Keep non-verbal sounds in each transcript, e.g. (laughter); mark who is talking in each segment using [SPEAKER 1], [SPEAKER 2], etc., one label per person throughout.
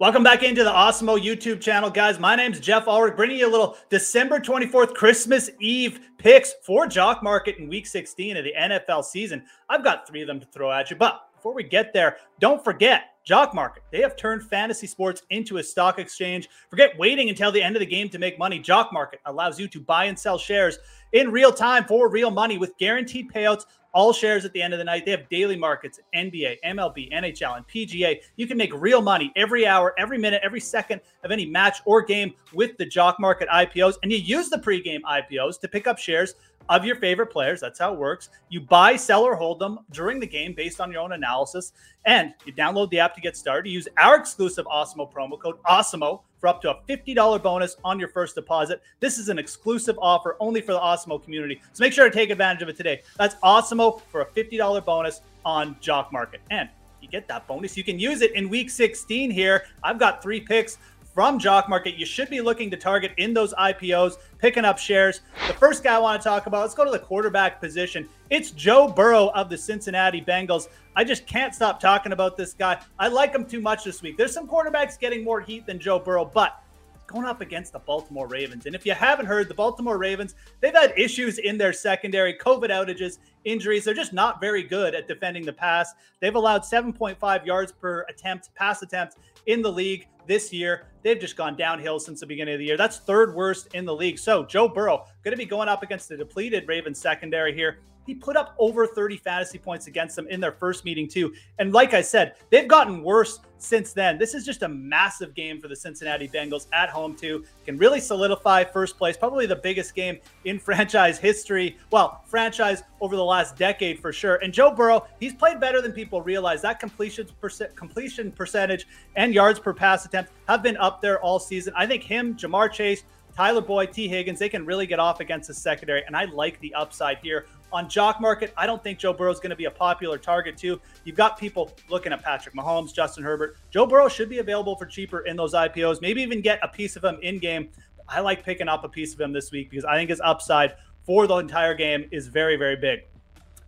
[SPEAKER 1] Welcome back into the Awesemo YouTube channel, guys. My name's Geoff Ulrich, bringing you a little December 24th Christmas Eve picks for Jock Market in Week 16 of the NFL season. I've got three of them to throw at you, but before we get there, don't forget Jock Market. They have turned fantasy sports into a stock exchange. Forget waiting until the end of the game to make money. Jock Market allows you to buy and sell shares in real time for real money with guaranteed payouts all shares at the end of the night. They have daily markets, NBA, MLB, NHL, and PGA. You can make real money every hour, every minute, every second of any match or game with the Jock Market IPOs. And you use the pregame IPOs to pick up shares of your favorite players. That's how it works. You buy, sell, or hold them during the game based on your own analysis. And you download the app to get started. You use our exclusive Awesemo promo code Awesemo for up to a $50 bonus on your first deposit. This is an exclusive offer only for the Awesemo community. So make sure to take advantage of it today. That's Awesemo for a $50 bonus on Jock Market. And you get that bonus. You can use it in week 16 here. I've got three picks from Jock Market. You should be looking to target in those IPOs, picking up shares. The first guy I want to talk about, let's go to the quarterback position. It's Joe Burrow of the Cincinnati Bengals. I just can't stop talking about this guy. I like him too much this week. There's some quarterbacks getting more heat than Joe Burrow, but going up against the Baltimore Ravens. And if you haven't heard, the Baltimore Ravens, they've had issues in their secondary, COVID outages, injuries. They're just not very good at defending the pass. They've allowed 7.5 yards per attempt, pass attempt in the league this year. They've just gone downhill since the beginning of the year. That's third worst in the league. So Joe Burrow going to be going up against the depleted Ravens secondary here. He put up over 30 fantasy points against them in their first meeting, too. And like I said, they've gotten worse since then. This is just a massive game for the Cincinnati Bengals at home, too. Can really solidify first place, probably the biggest game in (laughs) franchise history. Well, franchise over the last decade for sure. And Joe Burrow, he's played better than people realize. That completion, percent, completion percentage and yards per pass attempt have been up there all season. I think him, Ja'Marr Chase, Tyler Boyd, Tee Higgins, they can really get off against the secondary. And I like the upside here on Jock Market. I don't think Joe Burrow is going to be a popular target, too. You've got people looking at Patrick Mahomes, Justin Herbert. Joe Burrow should be available for cheaper in those IPOs, maybe even get a piece of him in game. I like picking up a piece of him this week because I think his upside for the entire game is very, very big.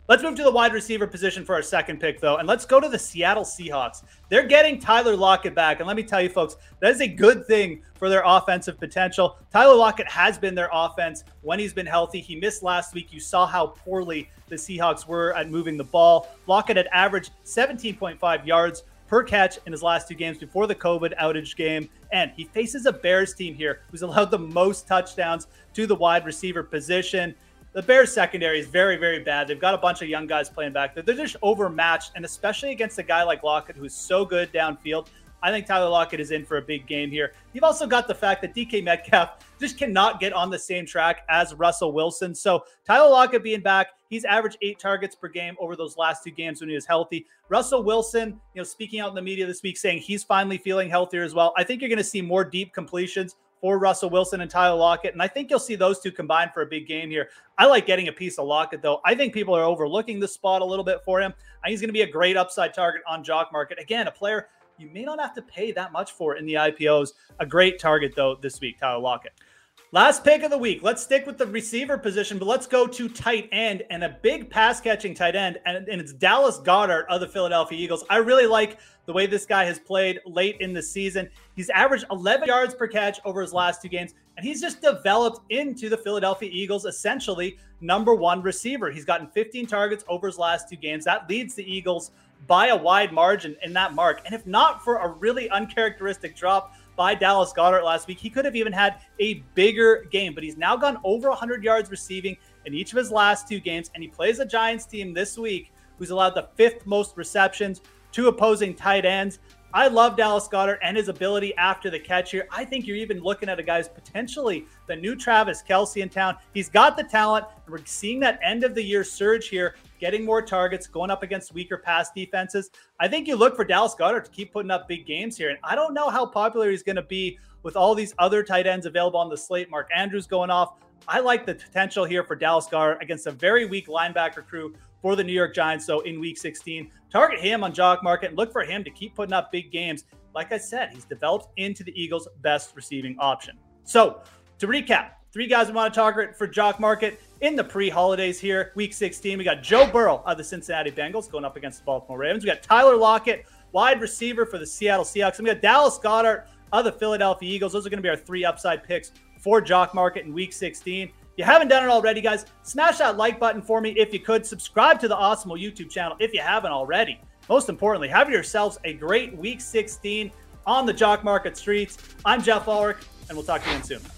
[SPEAKER 1] Let's move to the wide receiver position for our second pick, though, and let's go to the Seattle Seahawks. They're getting Tyler Lockett back, and let me tell you, folks, that is a good thing for their offensive potential. Tyler Lockett has been their offense when he's been healthy. He missed last week. You saw how poorly the Seahawks were at moving the ball. Lockett had averaged 17.5 yards per catch in his last two games before the COVID outage game. And he faces a Bears team here who's allowed the most touchdowns to the wide receiver position the Bears secondary is very, very bad. They've got a bunch of young guys playing back there. They're just overmatched, and especially against a guy like Lockett, who's so good downfield. I think Tyler Lockett is in for a big game here. You've also got the fact that DK Metcalf just cannot get on the same track as Russell Wilson. So Tyler Lockett being back, he's averaged eight targets per game over those last two games when he was healthy. Russell Wilson, you know, speaking out in the media this week saying he's finally feeling healthier as well. I think you're going to see more deep completions for Russell Wilson and Tyler Lockett. And I think you'll see those two combine for a big game here. I like getting a piece of Lockett, though. I think people are overlooking the spot a little bit for him. He's going to be a great upside target on Jock Market. Again, a player you may not have to pay that much for in the IPOs. A great target, though, this week, Tyler Lockett. Last pick of the week. Let's stick with the receiver position, but let's go to tight end and a big pass catching tight end. And, and, it's Dallas Goedert of the Philadelphia Eagles. I really like the way this guy has played late in the season. He's averaged 11 yards per catch over his last two games, and he's just developed into the Philadelphia Eagles essentially number one receiver. He's gotten 15 targets over his last two games. That leads the Eagles by a wide margin in that mark. And if not for a really uncharacteristic drop, by Dallas Goedert last week. He could have even had a bigger game, but he's now gone over 100 yards receiving in each of his last two games, and he plays a Giants team this week who's allowed the fifth most receptions to opposing tight ends. I love Dallas Goedert and his ability after the catch here. I think you're even looking at a guy's potentially the new Travis Kelce in town. He's got the talent, we're seeing that end of the year surge here getting more targets, going up against weaker pass defenses. I think you look for Dallas Goedert to keep putting up big games here. And I don't know how popular he's going to be with all these other tight ends available on the slate. Mark Andrews going off. I like the potential here for Dallas Goedert against a very weak linebacker crew for the New York Giants. So in week 16, target him on Jock Market and look for him to keep putting up big games. Like I said, he's developed into the Eagles' best receiving option. So to recap, three guys we want to target for Jock Market in the pre-holidays here, week 16. We got Joe Burrow of the Cincinnati Bengals going up against the Baltimore Ravens. We got Tyler Lockett wide receiver for the Seattle Seahawks. And we got Dallas Goedert of the Philadelphia Eagles. Those are going to be our three upside picks for Jock Market in week 16. If you haven't done it already, guys, smash that like button for me if you could. Subscribe to the Awesemo YouTube channel if you haven't already. Most importantly, have yourselves a great week 16 on the Jock Market streets. I'm Geoff Ulrich, and we'll talk to you soon.